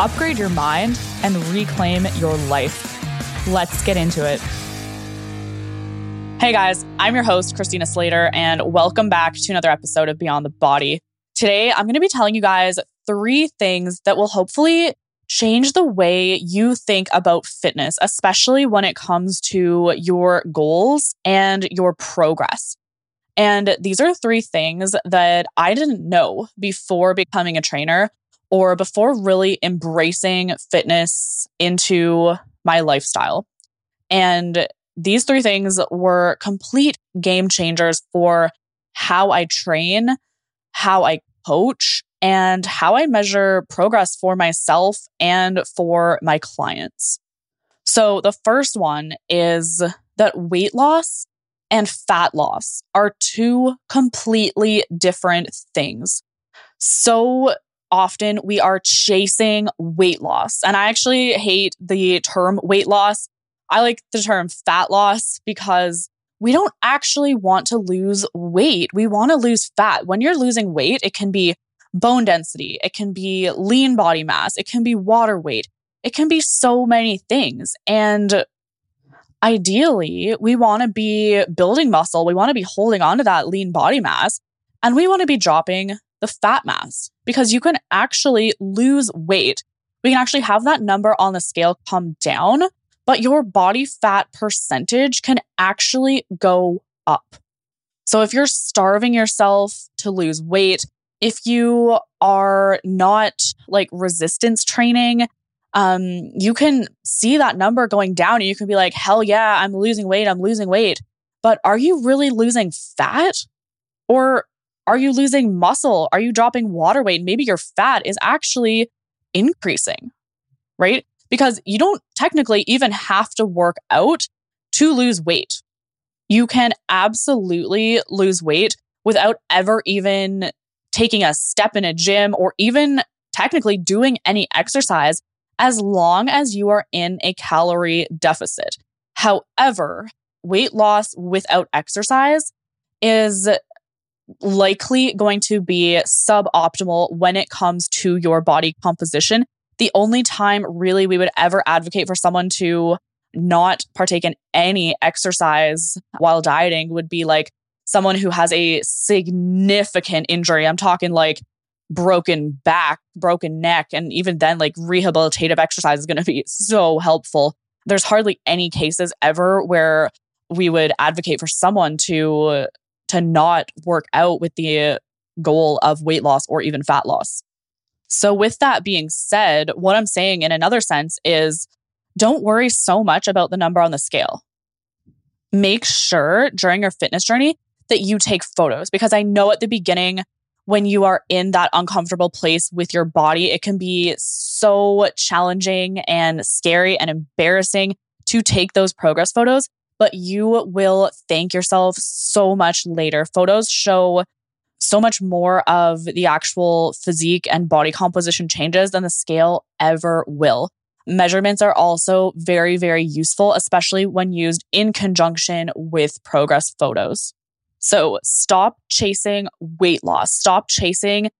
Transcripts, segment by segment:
upgrade your mind, and reclaim your life. Let's get into it. Hey guys, I'm your host, Christina Slater, and welcome back to another episode of Beyond the Body. Today, I'm going to be telling you guys three things that will hopefully change the way you think about fitness, especially when it comes to your goals and your progress. And these are three things that I didn't know before becoming a trainer or before really embracing fitness into my lifestyle. And these three things were complete game changers for how I train, how I coach, and how I measure progress for myself and for my clients. So, the first one is that weight loss and fat loss are two completely different things. So often we are chasing weight loss. And I actually hate the term weight loss. I like the term fat loss because we don't actually want to lose weight. We want to lose fat. When you're losing weight, it can be bone density, it can be lean body mass, it can be water weight, it can be so many things. And ideally, we want to be building muscle, we want to be holding on to that lean body mass, and we want to be dropping the fat mass because you can actually lose weight. We can actually have that number on the scale come down, but your body fat percentage can actually go up. So if you're starving yourself to lose weight, if you are not like resistance training, um, you can see that number going down and you can be like, hell yeah, I'm losing weight, I'm losing weight. But are you really losing fat? Or are you losing muscle? Are you dropping water weight? Maybe your fat is actually increasing, right? Because you don't technically even have to work out to lose weight. You can absolutely lose weight without ever even taking a step in a gym or even technically doing any exercise as long as you are in a calorie deficit. However, weight loss without exercise is likely going to be suboptimal when it comes to your body composition. The only time really we would ever advocate for someone to not partake in any exercise while dieting would be like someone who has a significant injury. I'm talking like broken back, broken neck, and even then, like rehabilitative exercise is going to be so helpful. There's hardly any cases ever where we would advocate for someone to to not work out with the goal of weight loss or even fat loss. So, with that being said, what I'm saying in another sense is don't worry so much about the number on the scale. Make sure during your fitness journey that you take photos because I know at the beginning, when you are in that uncomfortable place with your body, it can be so challenging and scary and embarrassing to take those progress photos but you will thank yourself so much later. Photos show so much more of the actual physique and body composition changes than the scale ever will. Measurements are also very, very useful, especially when used in conjunction with progress photos. So stop chasing weight loss. Stop chasing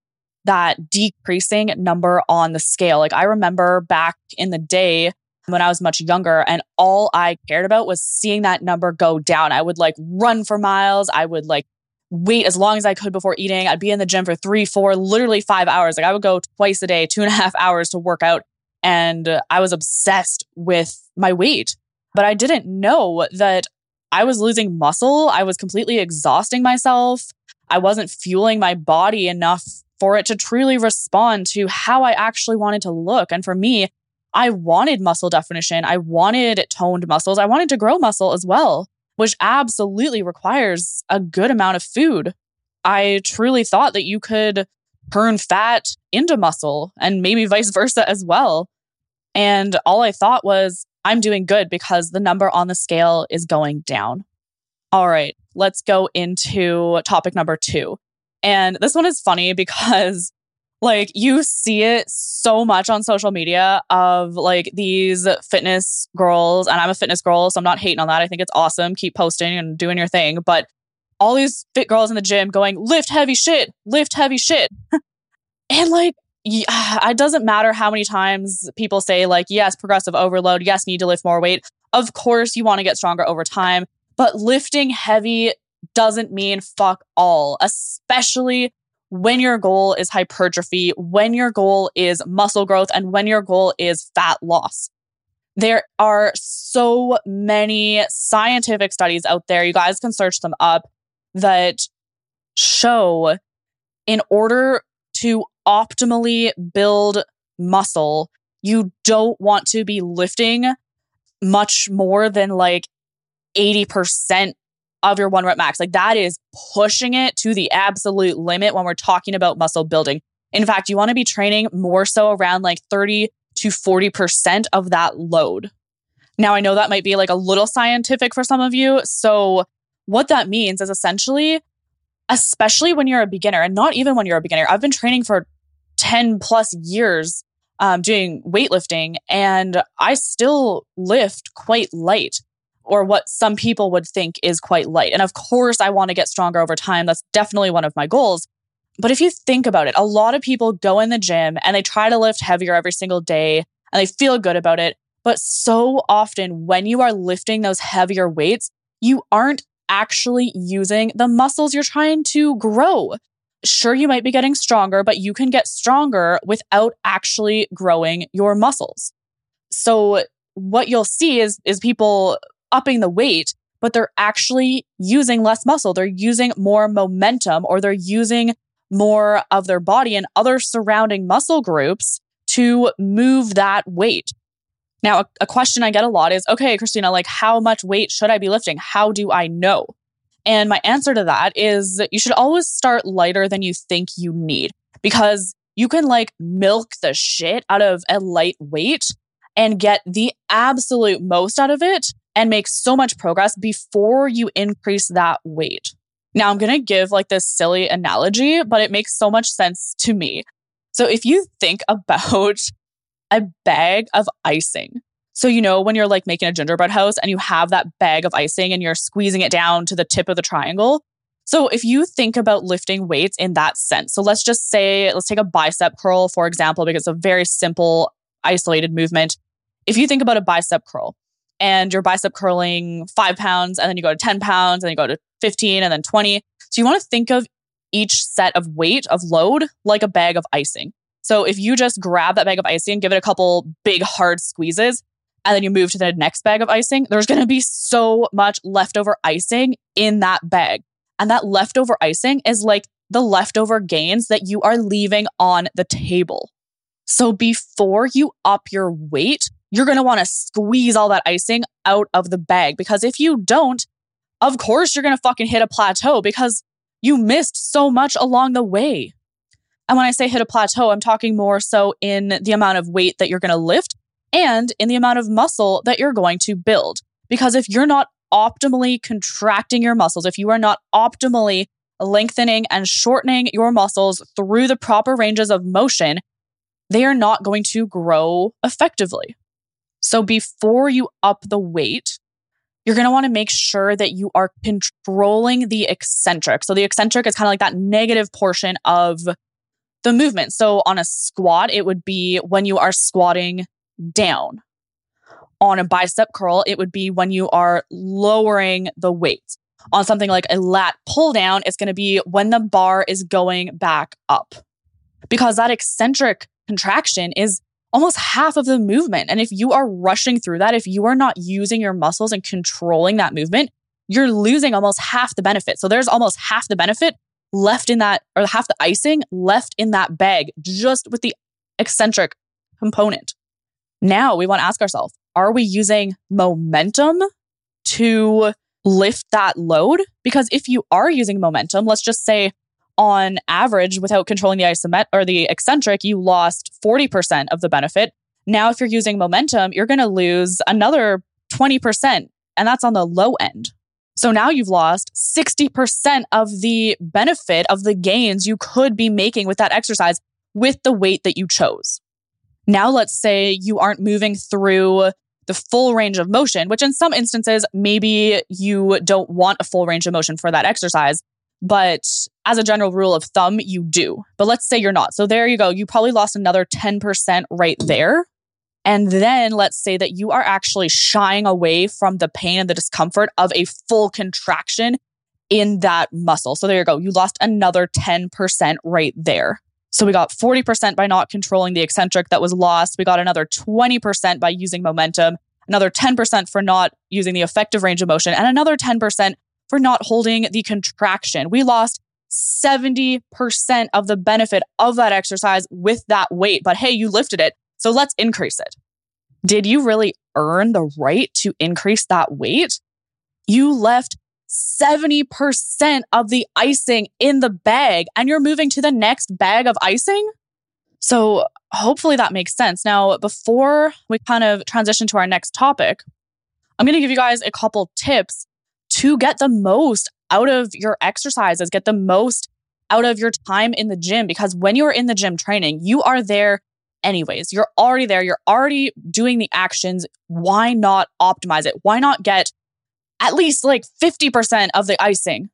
that decreasing number on the scale. Like I remember back in the day, when I was much younger. And all I cared about was seeing that number go down. I would like run for miles. I would like wait as long as I could before eating. I'd be in the gym for three, four, literally five hours. Like I would go twice a day, two and a half hours to work out. And I was obsessed with my weight. But I didn't know that I was losing muscle. I was completely exhausting myself. I wasn't fueling my body enough for it to truly respond to how I actually wanted to look. And for me, I wanted muscle definition. I wanted toned muscles. I wanted to grow muscle as well, which absolutely requires a good amount of food. I truly thought that you could turn fat into muscle and maybe vice versa as well. And all I thought was, I'm doing good because the number on the scale is going down. All right, let's go into topic number two. And this one is funny because like you see it so much on social media of like these fitness girls and I'm a fitness girl so I'm not hating on that. I think it's awesome. Keep posting and doing your thing, but all these fit girls in the gym going lift heavy shit, lift heavy shit. and like yeah, it doesn't matter how many times people say like yes, progressive overload, yes, need to lift more weight. Of course you want to get stronger over time, but lifting heavy doesn't mean fuck all, especially when your goal is hypertrophy, when your goal is muscle growth, and when your goal is fat loss. There are so many scientific studies out there. You guys can search them up that show in order to optimally build muscle, you don't want to be lifting much more than like 80% of your one rep max. Like that is pushing it to the absolute limit when we're talking about muscle building. In fact, you want to be training more so around like 30 to 40% of that load. Now, I know that might be like a little scientific for some of you. So, what that means is essentially, especially when you're a beginner, and not even when you're a beginner, I've been training for 10 plus years um, doing weightlifting, and I still lift quite light or what some people would think is quite light. And of course, I want to get stronger over time. That's definitely one of my goals. But if you think about it, a lot of people go in the gym and they try to lift heavier every single day and they feel good about it. But so often, when you are lifting those heavier weights, you aren't actually using the muscles you're trying to grow. Sure, you might be getting stronger, but you can get stronger without actually growing your muscles. So, what you'll see is, is people upping the weight, but they're actually using less muscle. They're using more momentum or they're using more of their body and other surrounding muscle groups to move that weight. Now, a, a, question I get a lot is okay, Christina, like how much weight should I be lifting? How do I know? And my answer to that is you should always start lighter than you think you need because you can like milk the shit out of a light weight and get the absolute most out of it and make so much progress before you increase that weight. Now, I'm going to give like this silly analogy, but it makes so much sense to me. So, if you think about a bag of icing, so, you know, when you're like making a gingerbread house and you have that bag of icing and you're squeezing it down to the tip of the triangle. So, if you think about lifting weights in that sense, so let's just say, let's take a bicep curl, for example, because it's a very simple, isolated movement. If you think about a bicep curl, and you're bicep curling five pounds, and then you go to 10 pounds, and then you go to 15, and then 20. So you want to think of each set of weight of load like a bag of icing. So if you just grab that bag of icing, give it a couple big hard squeezes, and then you move to the next bag of icing, there's going to be so much leftover icing in that bag. And that leftover icing is like the leftover gains that you are leaving on the table. So before you up your weight, you're going to want to squeeze all that icing out of the bag because if you don't, of course you're going to fucking hit a plateau because you missed so much along the way. And when I say hit a plateau, I'm talking more so in the amount of weight that you're going to lift and in the amount of muscle that you're going to build. Because if you're not optimally contracting your muscles, if you are not optimally lengthening and shortening your muscles through the proper ranges of motion, they are not going to grow effectively. So before you up the weight, you're going to want to make sure that you are controlling the eccentric. So the eccentric is kind of like that negative portion of the movement. So on a squat, it would be when you are squatting down. On a bicep curl, it would be when you are lowering the weight. On something like a lat pull down, it's going to be when the bar is going back up. Because that eccentric contraction is almost half of the movement. And if you are rushing through that, if you are not using your muscles and controlling that movement, you're losing almost half the benefit. So there's almost half the benefit left in that, or half the icing left in that bag just with the eccentric component. Now we want to ask ourselves are we using momentum to lift that load? Because if you are using momentum, let's just say on average, without controlling the isomet or the eccentric, you lost 40% of the benefit. Now, if you're using momentum, you're going to lose another 20%, and that's on the low end. So now you've lost 60% of the benefit of the gains you could be making with that exercise with the weight that you chose. Now, let's say you aren't moving through the full range of motion, which in some instances, maybe you don't want a full range of motion for that exercise. But as a general rule of thumb, you do. But let's say you're not. So there you go. You probably lost another 10% right there. And then let's say that you are actually shying away from the pain and the discomfort of a full contraction in that muscle. So there you go. You lost another 10% right there. So we got 40% by not controlling the eccentric that was lost. We got another 20% by using momentum, another 10% for not using the effective range of motion, and another 10% for not holding the contraction. We lost 70% of the benefit of that exercise with that weight. But hey, you lifted it. So let's increase it. Did you really earn the right to increase that weight? You left 70% of the icing in the bag and you're moving to the next bag of icing. So hopefully that makes sense. Now, before we kind of transition to our next topic, I'm going to give you guys a couple tips to get the most out of your exercises, get the most out of your time in the gym. Because when you're in the gym training, you are there anyways. You're already there. You're already doing the actions. Why not optimize it? Why not get at least like 50% of the icing?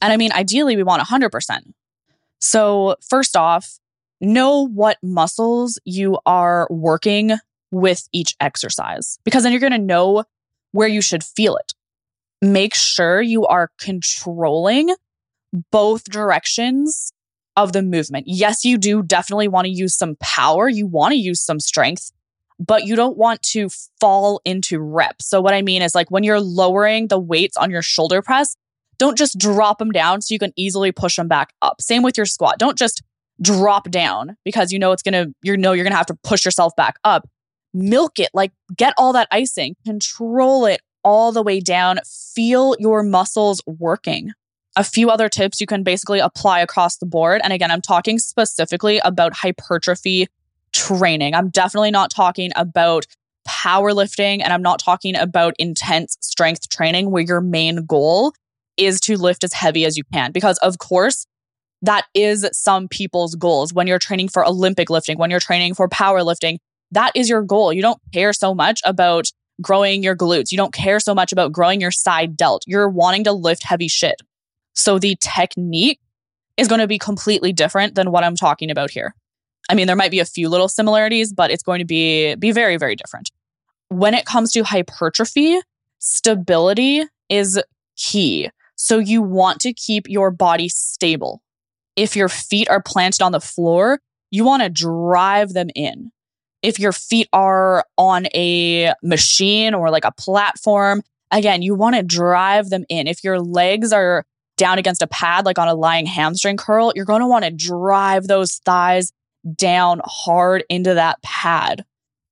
And I mean, ideally, we want 100%. So, first off, know what muscles you are working with each exercise because then you're going to know where you should feel it. Make sure you are controlling both directions of the movement. Yes, you do definitely want to use some power. You want to use some strength, but you don't want to fall into reps. So, what I mean is like when you're lowering the weights on your shoulder press, don't just drop them down so you can easily push them back up. Same with your squat. Don't just drop down because you know it's going to, you know, you're going to have to push yourself back up. Milk it, like get all that icing, control it all the way down, feel your muscles working a few other tips you can basically apply across the board. And again, I'm talking specifically about hypertrophy training. I'm definitely not talking about powerlifting and I'm not talking about intense strength training where your main goal is to lift as heavy as you can. Because, of course, that is some people's goals. When you're training for Olympic lifting, when you're training for powerlifting, that is your goal. You don't care so much about growing your glutes. You don't care so much about growing your side delt. You're wanting to lift heavy shit. So the technique is going to be completely different than what I'm talking about here. I mean, there might be a few little similarities, but it's going to be be very very different. When it comes to hypertrophy, stability is key. So you want to keep your body stable. If your feet are planted on the floor, you want to drive them in. If your feet are on a machine or like a platform, again, you want to drive them in. If your legs are down against a pad, like on a lying hamstring curl, you're going to want to drive those thighs down hard into that pad.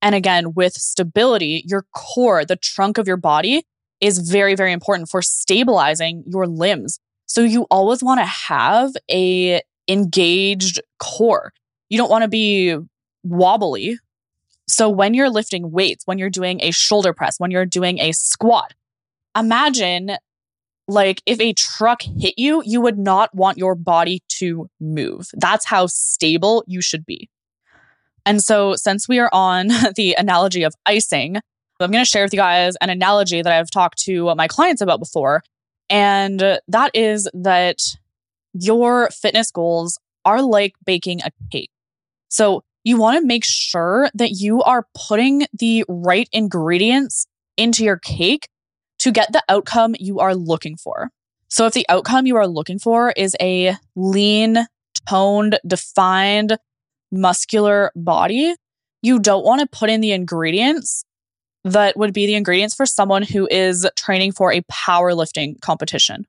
And again, with stability, your core, the trunk of your body, is very, very important for stabilizing your limbs. So you always want to have a engaged core. You don't want to be wobbly. So when you're lifting weights, when you're doing a shoulder press, when you're doing a squat, imagine like if a truck hit you, you would not want your body to move. That's how stable you should be. And so, since we are on the analogy of icing, I'm going to share with you guys an analogy that I've talked to my clients about before. And that is that your fitness goals are like baking a cake. So, you want to make sure that you are putting the right ingredients into your cake to get the outcome you are looking for. So, if the outcome you are looking for is a lean, toned, defined, muscular body, you don't want to put in the ingredients that would be the ingredients for someone who is training for a powerlifting competition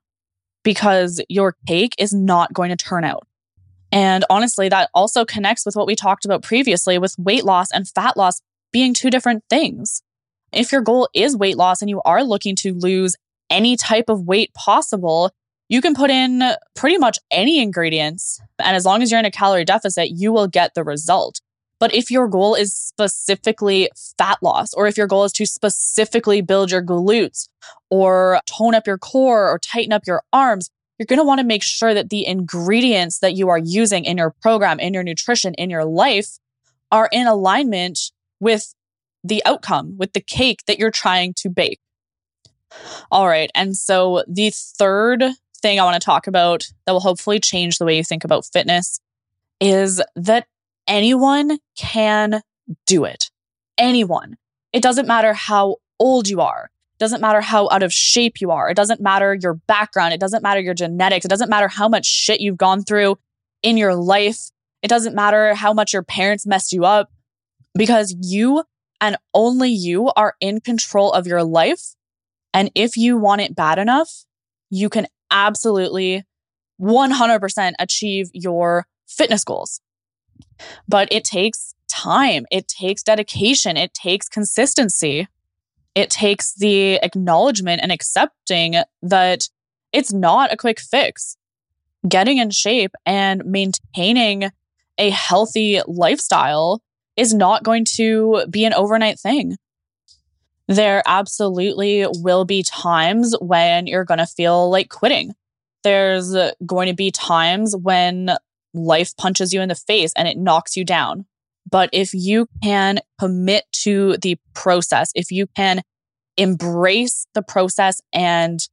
because your cake is not going to turn out. And honestly, that also connects with what we talked about previously with weight loss and fat loss being two different things. If your goal is weight loss and you are looking to lose any type of weight possible, you can put in pretty much any ingredients. And as long as you're in a calorie deficit, you will get the result. But if your goal is specifically fat loss, or if your goal is to specifically build your glutes or tone up your core or tighten up your arms, you're going to want to make sure that the ingredients that you are using in your program, in your nutrition, in your life are in alignment with the outcome, with the cake that you're trying to bake. All right. And so the third thing I want to talk about that will hopefully change the way you think about fitness is that anyone can do it. Anyone. It doesn't matter how old you are. Doesn't matter how out of shape you are. It doesn't matter your background. It doesn't matter your genetics. It doesn't matter how much shit you've gone through in your life. It doesn't matter how much your parents messed you up because you and only you are in control of your life. And if you want it bad enough, you can absolutely 100% achieve your fitness goals. But it takes time, it takes dedication, it takes consistency. It takes the acknowledgement and accepting that it's not a quick fix. Getting in shape and maintaining a healthy lifestyle is not going to be an overnight thing. There absolutely will be times when you're going to feel like quitting. There's going to be times when life punches you in the face and it knocks you down. But if you can commit to the process, if you can embrace the process and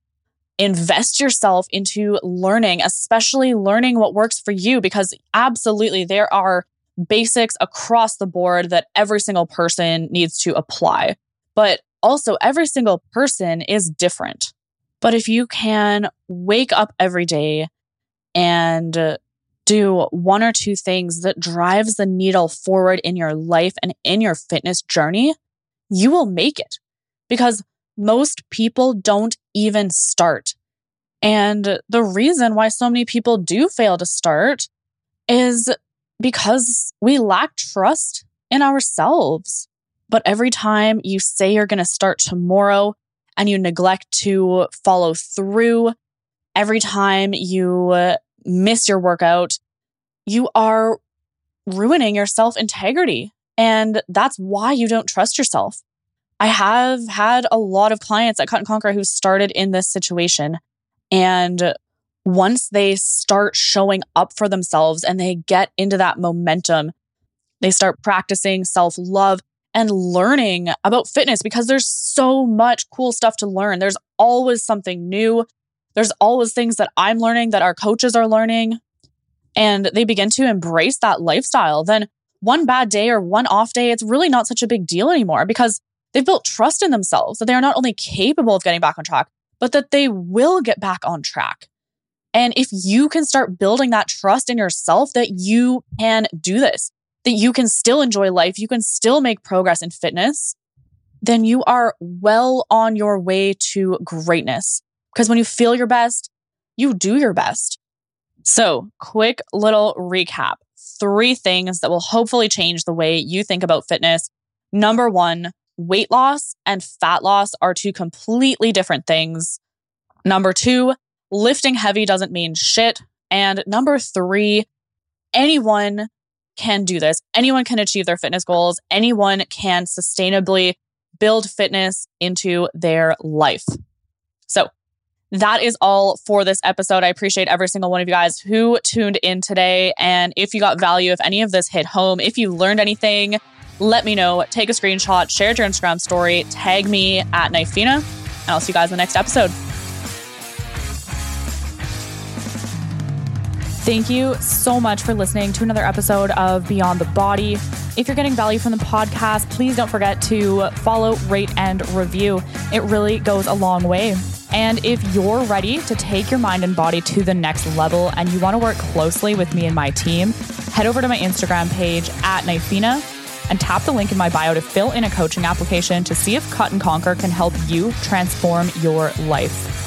invest yourself into learning, especially learning what works for you, because absolutely there are basics across the board that every single person needs to apply. But also, every single person is different. But if you can wake up every day and do one or two things that drives the needle forward in your life and in your fitness journey, you will make it because most people don't even start. And the reason why so many people do fail to start is because we lack trust in ourselves. But every time you say you're going to start tomorrow and you neglect to follow through, every time you uh, miss your workout, you are ruining your self integrity. And that's why you don't trust yourself. I have had a lot of clients at Cut and Conquer who started in this situation. And once they start showing up for themselves and they get into that momentum, they start practicing self love and learning about fitness because there's so much cool stuff to learn. There's always something new. There's always things that I'm learning that our coaches are learning. And they begin to embrace that lifestyle. Then one bad day or one off day, it's really not such a big deal anymore because they've built trust in themselves that they are not only capable of getting back on track, but that they will get back on track. And if you can start building that trust in yourself that you can do this, that you can still enjoy life, you can still make progress in fitness, then you are well on your way to greatness. Because when you feel your best, you do your best. So, quick little recap three things that will hopefully change the way you think about fitness. Number one, weight loss and fat loss are two completely different things. Number two, lifting heavy doesn't mean shit. And number three, anyone can do this. Anyone can achieve their fitness goals. Anyone can sustainably build fitness into their life. So, that is all for this episode. I appreciate every single one of you guys who tuned in today. And if you got value, if any of this hit home, if you learned anything, let me know. Take a screenshot, share your Instagram story, tag me at Knifina, and I'll see you guys in the next episode. Thank you so much for listening to another episode of Beyond the Body. If you're getting value from the podcast, please don't forget to follow, rate, and review. It really goes a long way. And if you're ready to take your mind and body to the next level and you want to work closely with me and my team, head over to my Instagram page at Knifina and tap the link in my bio to fill in a coaching application to see if Cut and Conquer can help you transform your life.